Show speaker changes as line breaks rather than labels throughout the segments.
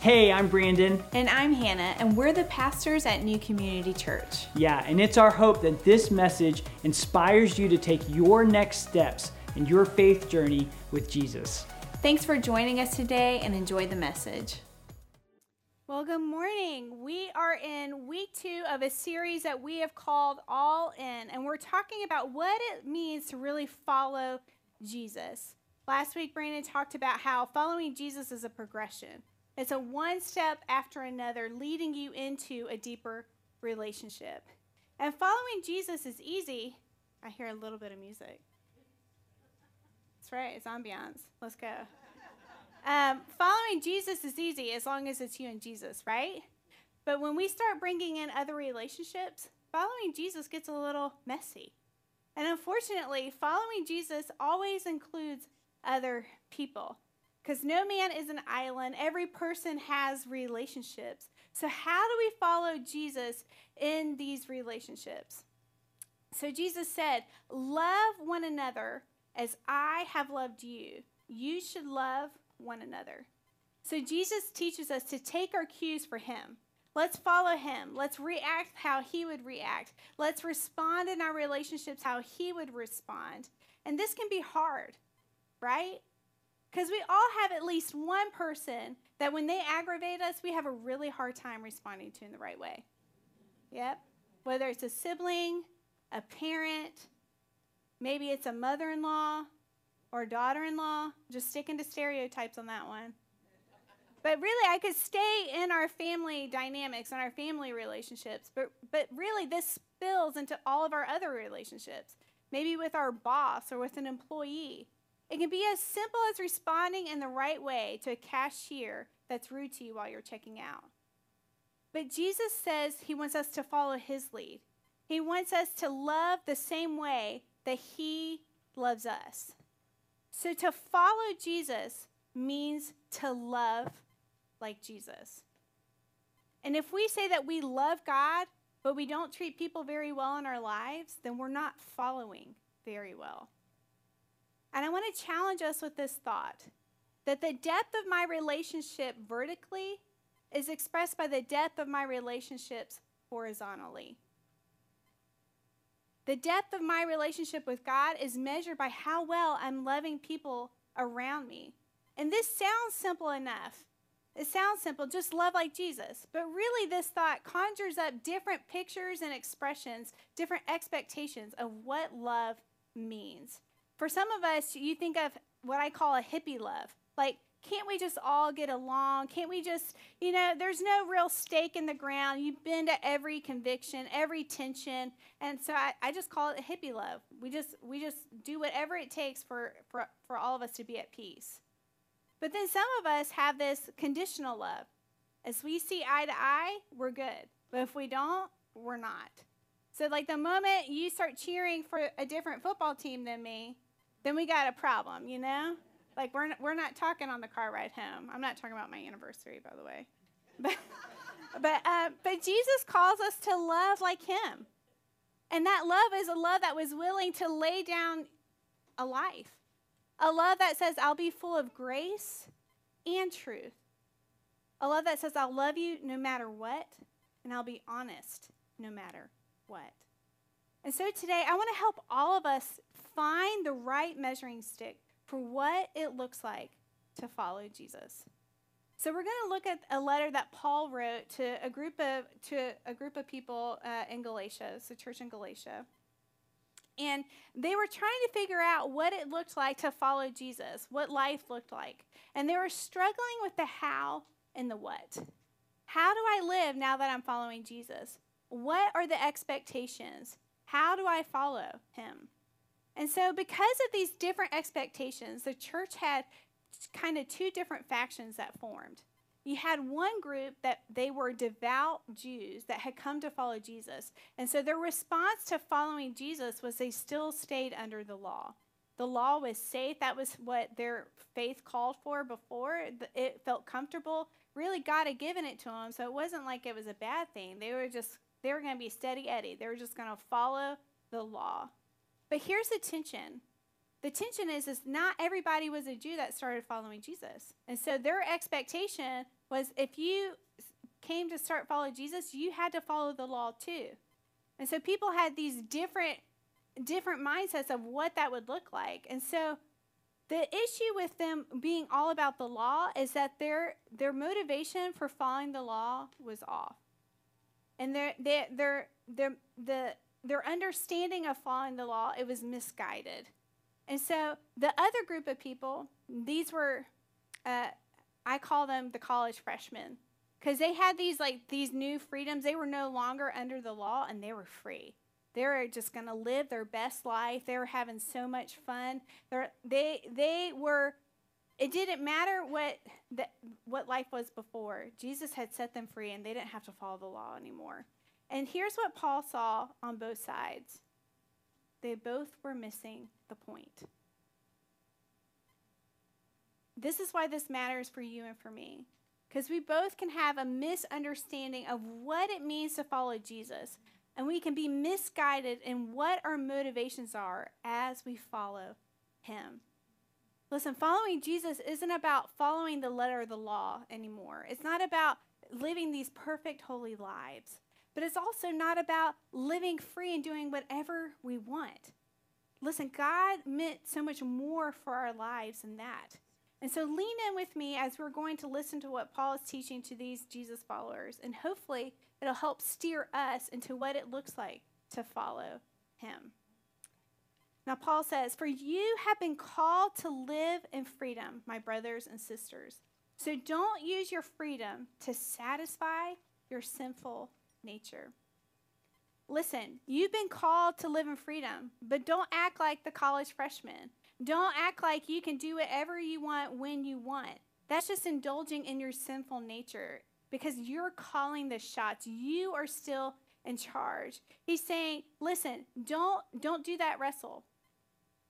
Hey, I'm Brandon.
And I'm Hannah, and we're the pastors at New Community Church.
Yeah, and it's our hope that this message inspires you to take your next steps in your faith journey with Jesus.
Thanks for joining us today and enjoy the message. Well, good morning. We are in week two of a series that we have called All In, and we're talking about what it means to really follow Jesus. Last week, Brandon talked about how following Jesus is a progression. It's a one step after another, leading you into a deeper relationship. And following Jesus is easy. I hear a little bit of music. That's right, it's ambiance. Let's go. Um, following Jesus is easy as long as it's you and Jesus, right? But when we start bringing in other relationships, following Jesus gets a little messy. And unfortunately, following Jesus always includes other people. Because no man is an island, every person has relationships. So, how do we follow Jesus in these relationships? So, Jesus said, Love one another as I have loved you. You should love one another. So, Jesus teaches us to take our cues for Him. Let's follow Him. Let's react how He would react. Let's respond in our relationships how He would respond. And this can be hard, right? Because we all have at least one person that when they aggravate us, we have a really hard time responding to in the right way. Yep. Whether it's a sibling, a parent, maybe it's a mother in law or daughter in law. Just sticking to stereotypes on that one. But really, I could stay in our family dynamics and our family relationships. But, but really, this spills into all of our other relationships. Maybe with our boss or with an employee it can be as simple as responding in the right way to a cashier that's rude to you while you're checking out. But Jesus says he wants us to follow his lead. He wants us to love the same way that he loves us. So to follow Jesus means to love like Jesus. And if we say that we love God, but we don't treat people very well in our lives, then we're not following very well. And I want to challenge us with this thought that the depth of my relationship vertically is expressed by the depth of my relationships horizontally. The depth of my relationship with God is measured by how well I'm loving people around me. And this sounds simple enough. It sounds simple, just love like Jesus. But really, this thought conjures up different pictures and expressions, different expectations of what love means. For some of us, you think of what I call a hippie love. Like, can't we just all get along? Can't we just, you know, there's no real stake in the ground. You bend at every conviction, every tension. And so I, I just call it a hippie love. We just we just do whatever it takes for, for, for all of us to be at peace. But then some of us have this conditional love. As we see eye to eye, we're good. But if we don't, we're not. So like the moment you start cheering for a different football team than me, then we got a problem, you know? Like we're we're not talking on the car ride home. I'm not talking about my anniversary, by the way. But but uh, but Jesus calls us to love like Him, and that love is a love that was willing to lay down a life, a love that says I'll be full of grace and truth, a love that says I'll love you no matter what, and I'll be honest no matter what. And so today, I want to help all of us find the right measuring stick for what it looks like to follow Jesus. So we're going to look at a letter that Paul wrote to a group of to a group of people uh, in Galatia, so church in Galatia. And they were trying to figure out what it looked like to follow Jesus, what life looked like. And they were struggling with the how and the what. How do I live now that I'm following Jesus? What are the expectations? How do I follow him? And so, because of these different expectations, the church had kind of two different factions that formed. You had one group that they were devout Jews that had come to follow Jesus. And so their response to following Jesus was they still stayed under the law. The law was safe. That was what their faith called for before. It felt comfortable. Really, God had given it to them. So it wasn't like it was a bad thing. They were just they were going to be steady Eddie. They were just going to follow the law. But here's the tension. The tension is, is not everybody was a Jew that started following Jesus. And so their expectation was if you came to start following Jesus, you had to follow the law too. And so people had these different different mindsets of what that would look like. And so the issue with them being all about the law is that their their motivation for following the law was off. And their their their their the their understanding of following the law, it was misguided. And so the other group of people, these were uh, I call them the college freshmen because they had these like these new freedoms. They were no longer under the law and they were free. They were just going to live their best life. They were having so much fun. They're, they they were. It didn't matter what what life was before. Jesus had set them free, and they didn't have to follow the law anymore. And here's what Paul saw on both sides. They both were missing the point. This is why this matters for you and for me. Because we both can have a misunderstanding of what it means to follow Jesus. And we can be misguided in what our motivations are as we follow him. Listen, following Jesus isn't about following the letter of the law anymore. It's not about living these perfect, holy lives. But it's also not about living free and doing whatever we want. Listen, God meant so much more for our lives than that. And so lean in with me as we're going to listen to what Paul is teaching to these Jesus followers. And hopefully, it'll help steer us into what it looks like to follow him. Now, Paul says, For you have been called to live in freedom, my brothers and sisters. So don't use your freedom to satisfy your sinful nature. Listen, you've been called to live in freedom, but don't act like the college freshman. Don't act like you can do whatever you want when you want. That's just indulging in your sinful nature because you're calling the shots. You are still in charge. He's saying, "Listen, don't don't do that wrestle."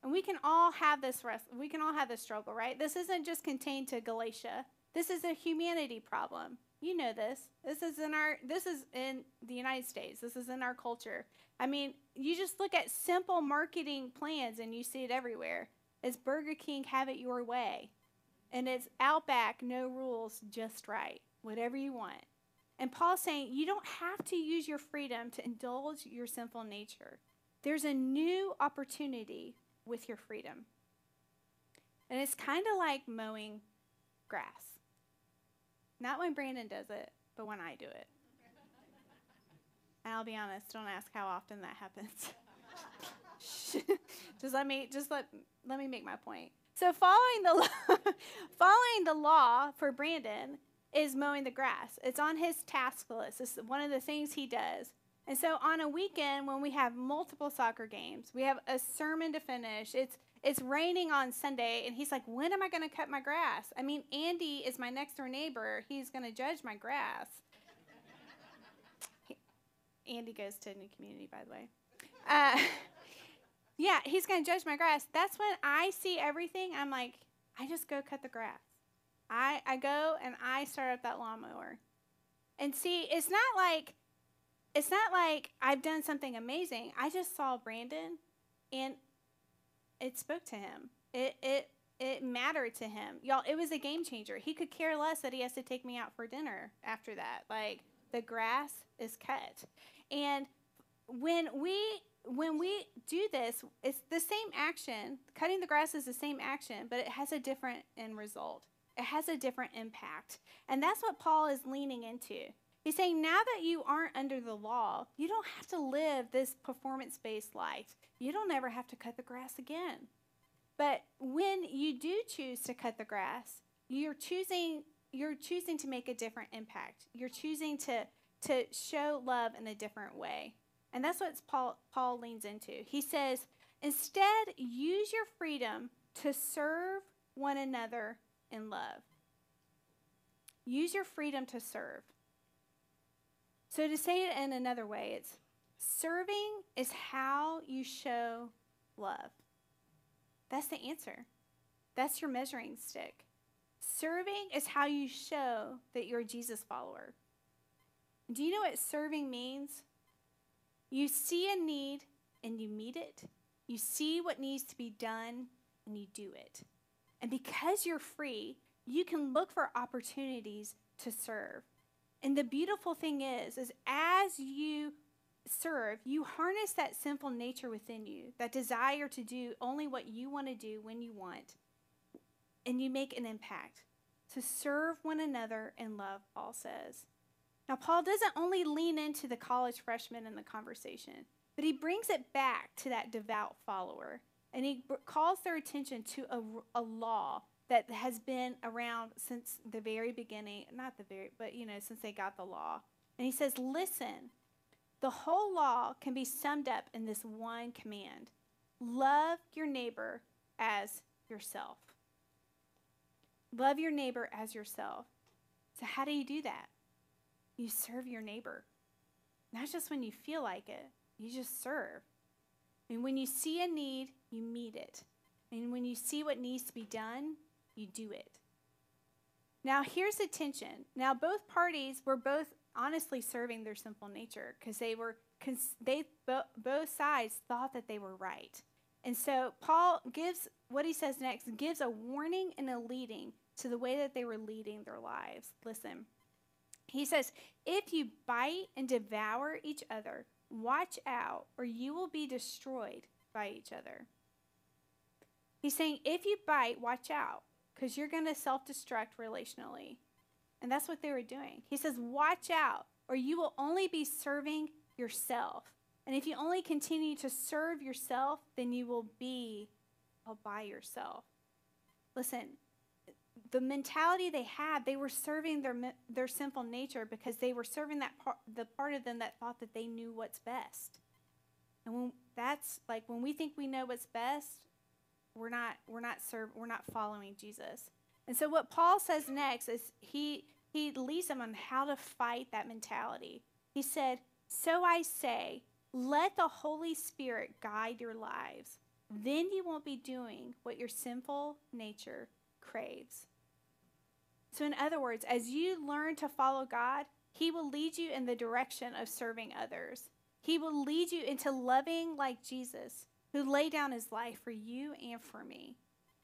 And we can all have this wrestle. We can all have this struggle, right? This isn't just contained to Galatia. This is a humanity problem. You know this. This is in our this is in the United States. This is in our culture. I mean, you just look at simple marketing plans and you see it everywhere. It's Burger King, have it your way. And it's Outback, no rules, just right. Whatever you want. And Paul's saying you don't have to use your freedom to indulge your sinful nature. There's a new opportunity with your freedom. And it's kind of like mowing grass. Not when Brandon does it, but when I do it. I'll be honest, don't ask how often that happens. just let me just let let me make my point. So following the following the law for Brandon is mowing the grass. It's on his task list. It's one of the things he does. And so on a weekend when we have multiple soccer games, we have a sermon to finish. It's it's raining on Sunday and he's like, "When am I going to cut my grass?" I mean, Andy is my next door neighbor. He's going to judge my grass. Andy goes to a New Community, by the way. Uh, yeah, he's going to judge my grass. That's when I see everything. I'm like, I just go cut the grass. I, I go and I start up that lawnmower. And see, it's not like it's not like I've done something amazing. I just saw Brandon and it spoke to him. It it it mattered to him. Y'all, it was a game changer. He could care less that he has to take me out for dinner after that. Like the grass is cut. And when we when we do this, it's the same action. Cutting the grass is the same action, but it has a different end result. It has a different impact. And that's what Paul is leaning into. He's saying now that you aren't under the law, you don't have to live this performance based life. You don't ever have to cut the grass again. But when you do choose to cut the grass, you're choosing you're choosing to make a different impact. You're choosing to to show love in a different way. And that's what Paul, Paul leans into. He says, instead, use your freedom to serve one another in love. Use your freedom to serve. So, to say it in another way, it's serving is how you show love. That's the answer. That's your measuring stick. Serving is how you show that you're a Jesus follower. Do you know what serving means? You see a need and you meet it. You see what needs to be done and you do it. And because you're free, you can look for opportunities to serve. And the beautiful thing is, is as you serve, you harness that sinful nature within you, that desire to do only what you want to do when you want, and you make an impact. To serve one another in love, Paul says. Now, Paul doesn't only lean into the college freshman in the conversation, but he brings it back to that devout follower. And he calls their attention to a, a law that has been around since the very beginning, not the very, but you know, since they got the law. And he says, Listen, the whole law can be summed up in this one command love your neighbor as yourself. Love your neighbor as yourself. So, how do you do that? You serve your neighbor. Not just when you feel like it, you just serve. And when you see a need, you meet it. And when you see what needs to be done, you do it. Now, here's the tension. Now, both parties were both honestly serving their sinful nature because they were they both sides thought that they were right. And so Paul gives what he says next gives a warning and a leading to the way that they were leading their lives. Listen. He says, "If you bite and devour each other, watch out or you will be destroyed by each other." He's saying, "If you bite, watch out because you're going to self destruct relationally. And that's what they were doing. He says, Watch out, or you will only be serving yourself. And if you only continue to serve yourself, then you will be all by yourself. Listen, the mentality they had, they were serving their their sinful nature because they were serving that part, the part of them that thought that they knew what's best. And when that's like when we think we know what's best, we're not we're not serve we're not following Jesus. And so what Paul says next is he he leads them on how to fight that mentality. He said, "So I say, let the Holy Spirit guide your lives. Then you won't be doing what your sinful nature craves." So in other words, as you learn to follow God, he will lead you in the direction of serving others. He will lead you into loving like Jesus who laid down his life for you and for me.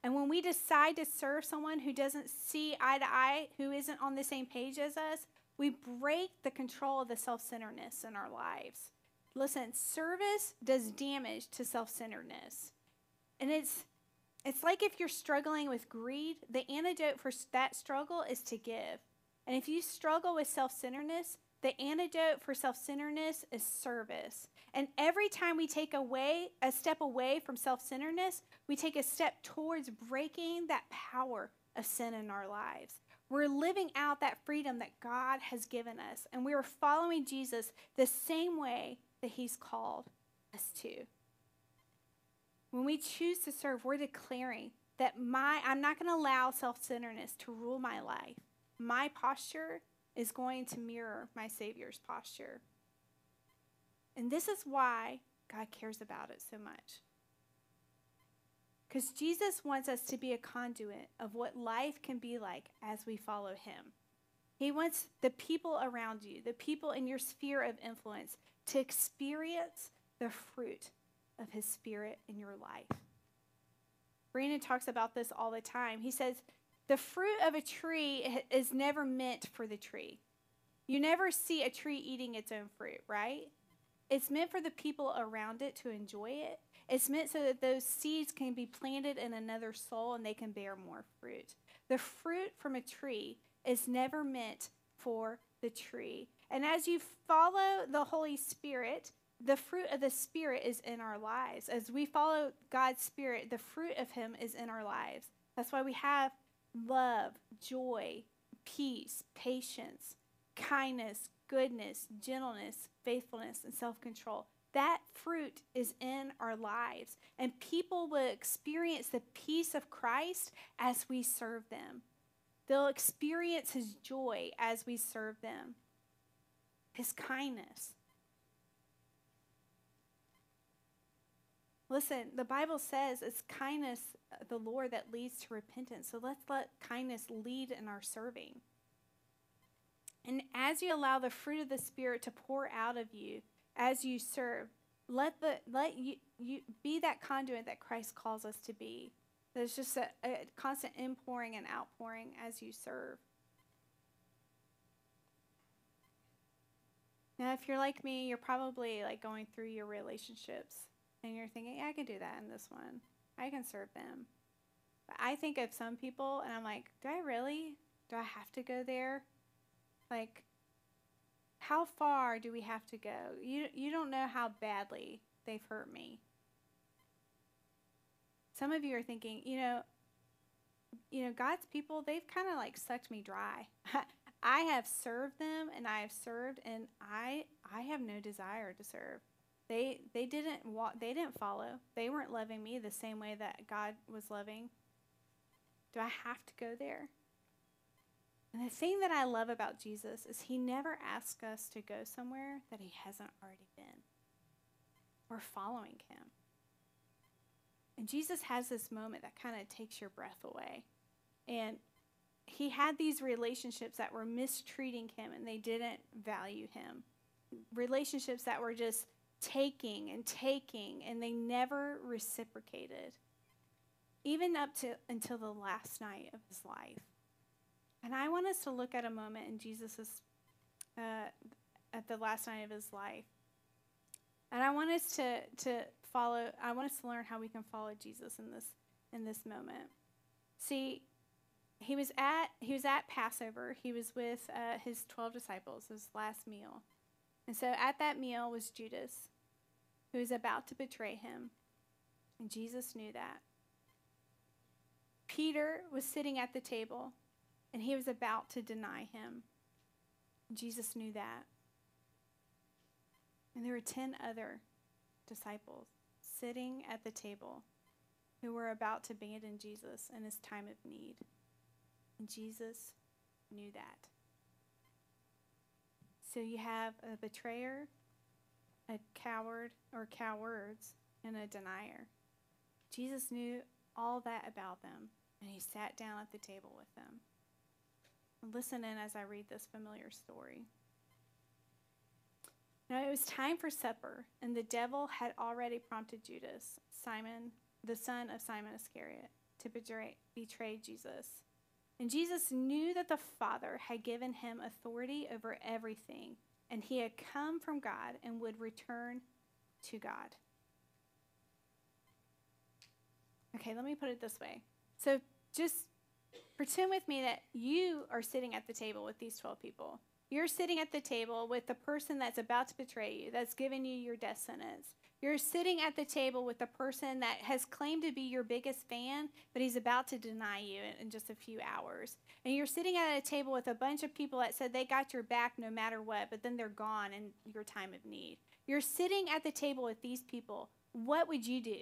And when we decide to serve someone who doesn't see eye to eye, who isn't on the same page as us, we break the control of the self centeredness in our lives. Listen, service does damage to self centeredness. And it's, it's like if you're struggling with greed, the antidote for that struggle is to give. And if you struggle with self centeredness, the antidote for self centeredness is service. And every time we take away a step away from self centeredness, we take a step towards breaking that power of sin in our lives. We're living out that freedom that God has given us, and we are following Jesus the same way that He's called us to. When we choose to serve, we're declaring that my I'm not going to allow self-centeredness to rule my life. My posture is going to mirror my Savior's posture. And this is why God cares about it so much. Because Jesus wants us to be a conduit of what life can be like as we follow Him. He wants the people around you, the people in your sphere of influence, to experience the fruit of His Spirit in your life. Brandon talks about this all the time. He says, The fruit of a tree is never meant for the tree. You never see a tree eating its own fruit, right? It's meant for the people around it to enjoy it. It's meant so that those seeds can be planted in another soul and they can bear more fruit. The fruit from a tree is never meant for the tree. And as you follow the Holy Spirit, the fruit of the Spirit is in our lives. As we follow God's Spirit, the fruit of Him is in our lives. That's why we have love, joy, peace, patience, kindness, goodness, gentleness, faithfulness, and self control. That fruit is in our lives, and people will experience the peace of Christ as we serve them. They'll experience his joy as we serve them, his kindness. Listen, the Bible says it's kindness, uh, the Lord, that leads to repentance. So let's let kindness lead in our serving. And as you allow the fruit of the Spirit to pour out of you as you serve, let the let you, you be that conduit that Christ calls us to be. There's just a, a constant inpouring and outpouring as you serve. Now, if you're like me, you're probably like going through your relationships and you're thinking, yeah, I can do that in this one. I can serve them. But I think of some people and I'm like, do I really? Do I have to go there? Like, how far do we have to go? You, you don't know how badly they've hurt me. Some of you are thinking, you know, you know, God's people, they've kind of like sucked me dry. I have served them and I have served and I I have no desire to serve. They they didn't walk they didn't follow. They weren't loving me the same way that God was loving. Do I have to go there? And the thing that I love about Jesus is he never asks us to go somewhere that he hasn't already been. We're following him. And Jesus has this moment that kind of takes your breath away. And he had these relationships that were mistreating him and they didn't value him. Relationships that were just taking and taking and they never reciprocated. Even up to until the last night of his life. And I want us to look at a moment in Jesus's uh, at the last night of his life. And I want us to to follow I want us to learn how we can follow Jesus in this in this moment. See, he was at he was at Passover. He was with uh, his 12 disciples, his last meal. And so at that meal was Judas, who was about to betray him. And Jesus knew that. Peter was sitting at the table and he was about to deny him. Jesus knew that. And there were 10 other disciples sitting at the table who were about to abandon Jesus in his time of need. And Jesus knew that. So you have a betrayer, a coward or cowards, and a denier. Jesus knew all that about them, and he sat down at the table with them. Listen in as I read this familiar story. Now it was time for supper, and the devil had already prompted Judas, Simon, the son of Simon Iscariot, to betray, betray Jesus. And Jesus knew that the Father had given him authority over everything, and he had come from God and would return to God. Okay, let me put it this way. So just Pretend with me that you are sitting at the table with these 12 people. You're sitting at the table with the person that's about to betray you, that's given you your death sentence. You're sitting at the table with the person that has claimed to be your biggest fan, but he's about to deny you in, in just a few hours. And you're sitting at a table with a bunch of people that said they got your back no matter what, but then they're gone in your time of need. You're sitting at the table with these people. What would you do?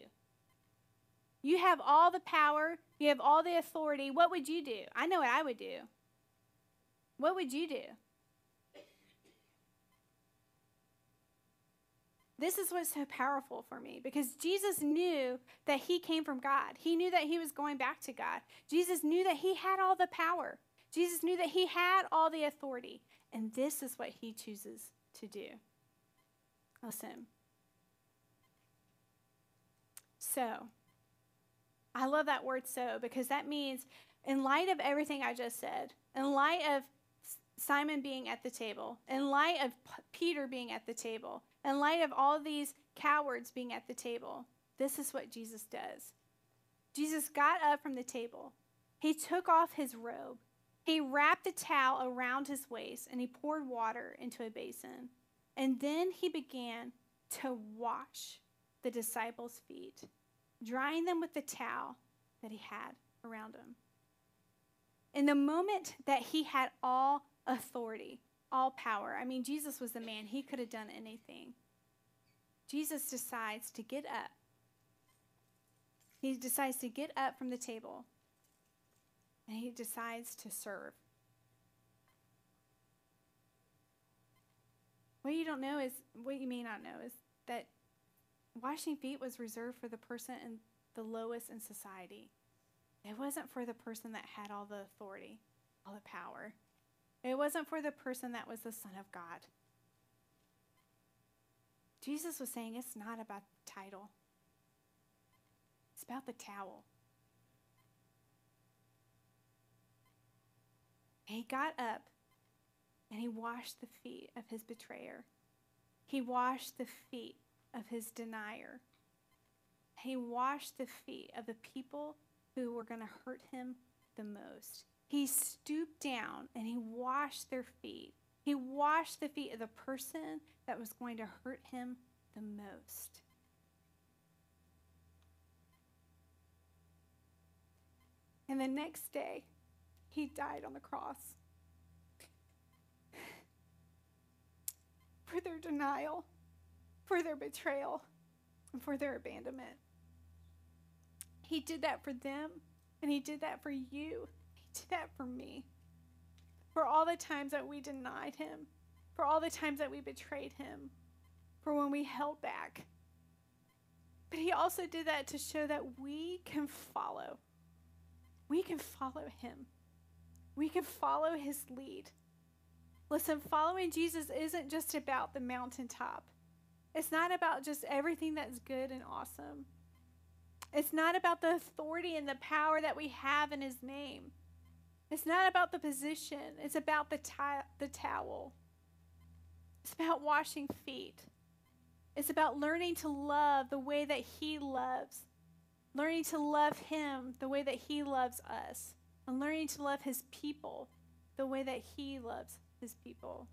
You have all the power, you have all the authority. What would you do? I know what I would do. What would you do? This is what's so powerful for me because Jesus knew that he came from God. He knew that he was going back to God. Jesus knew that he had all the power. Jesus knew that he had all the authority. And this is what he chooses to do. Listen. So, I love that word so because that means, in light of everything I just said, in light of Simon being at the table, in light of Peter being at the table, in light of all these cowards being at the table, this is what Jesus does. Jesus got up from the table. He took off his robe. He wrapped a towel around his waist and he poured water into a basin. And then he began to wash the disciples' feet drying them with the towel that he had around him. In the moment that he had all authority, all power, I mean, Jesus was a man, he could have done anything. Jesus decides to get up. He decides to get up from the table and he decides to serve. What you don't know is, what you may not know is that washing feet was reserved for the person in the lowest in society. It wasn't for the person that had all the authority, all the power. It wasn't for the person that was the Son of God. Jesus was saying it's not about the title, it's about the towel. he got up and he washed the feet of his betrayer He washed the feet of his denier. He washed the feet of the people who were going to hurt him the most. He stooped down and he washed their feet. He washed the feet of the person that was going to hurt him the most. And the next day, he died on the cross for their denial, for their betrayal, and for their abandonment. He did that for them, and He did that for you. Did that for me. For all the times that we denied Him, for all the times that we betrayed Him, for when we held back. But He also did that to show that we can follow. We can follow Him. We can follow His lead. Listen, following Jesus isn't just about the mountaintop. It's not about just everything that's good and awesome. It's not about the authority and the power that we have in His name. It's not about the position. It's about the, t- the towel. It's about washing feet. It's about learning to love the way that He loves, learning to love Him the way that He loves us, and learning to love His people the way that He loves His people.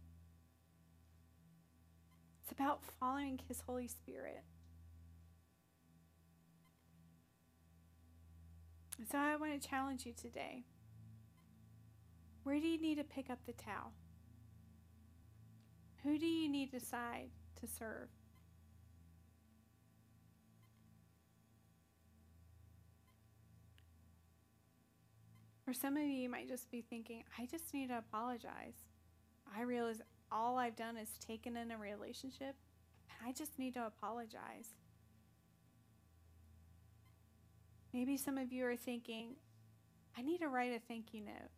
It's about following His Holy Spirit. So I want to challenge you today. Where do you need to pick up the towel? Who do you need to decide to serve? For some of you, you might just be thinking, I just need to apologize. I realize all I've done is taken in a relationship. And I just need to apologize. Maybe some of you are thinking, I need to write a thank you note.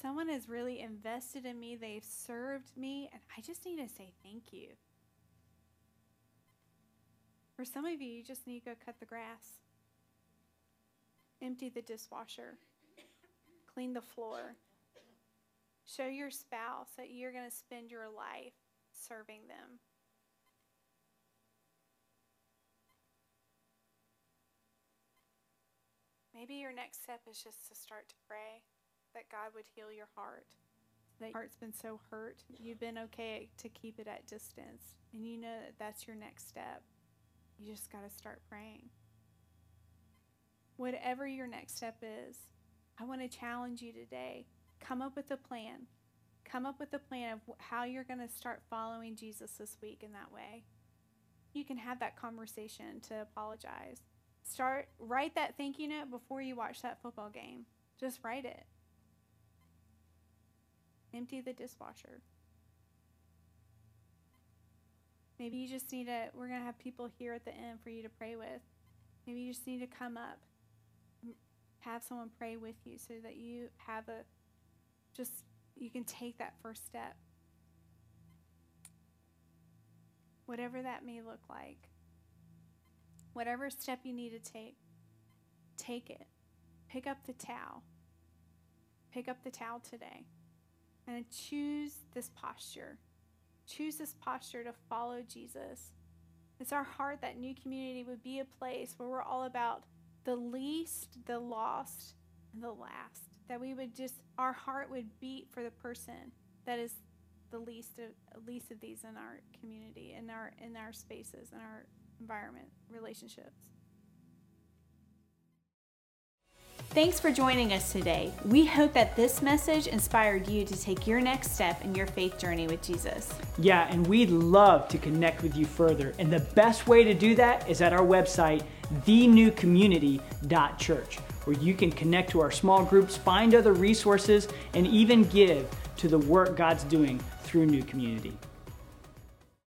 Someone has really invested in me, they've served me, and I just need to say thank you. For some of you, you just need to go cut the grass, empty the dishwasher, clean the floor. Show your spouse that you're going to spend your life serving them. Maybe your next step is just to start to pray that God would heal your heart. That your heart's been so hurt, you've been okay to keep it at distance. And you know that that's your next step. You just got to start praying. Whatever your next step is, I want to challenge you today. Come up with a plan. Come up with a plan of how you're going to start following Jesus this week in that way. You can have that conversation to apologize. Start write that thank you note before you watch that football game. Just write it. Empty the dishwasher. Maybe you just need to we're going to have people here at the end for you to pray with. Maybe you just need to come up have someone pray with you so that you have a just you can take that first step. Whatever that may look like. Whatever step you need to take, take it. Pick up the towel. Pick up the towel today. And choose this posture. Choose this posture to follow Jesus. It's our heart that New Community would be a place where we're all about the least, the lost, and the last. That we would just, our heart would beat for the person that is the least of least of these in our community, in our in our spaces, in our environment, relationships. Thanks for joining us today. We hope that this message inspired you to take your next step in your faith journey with Jesus.
Yeah, and we'd love to connect with you further. And the best way to do that is at our website, thenewcommunity.church, where you can connect to our small groups, find other resources, and even give to the work God's doing through New Community.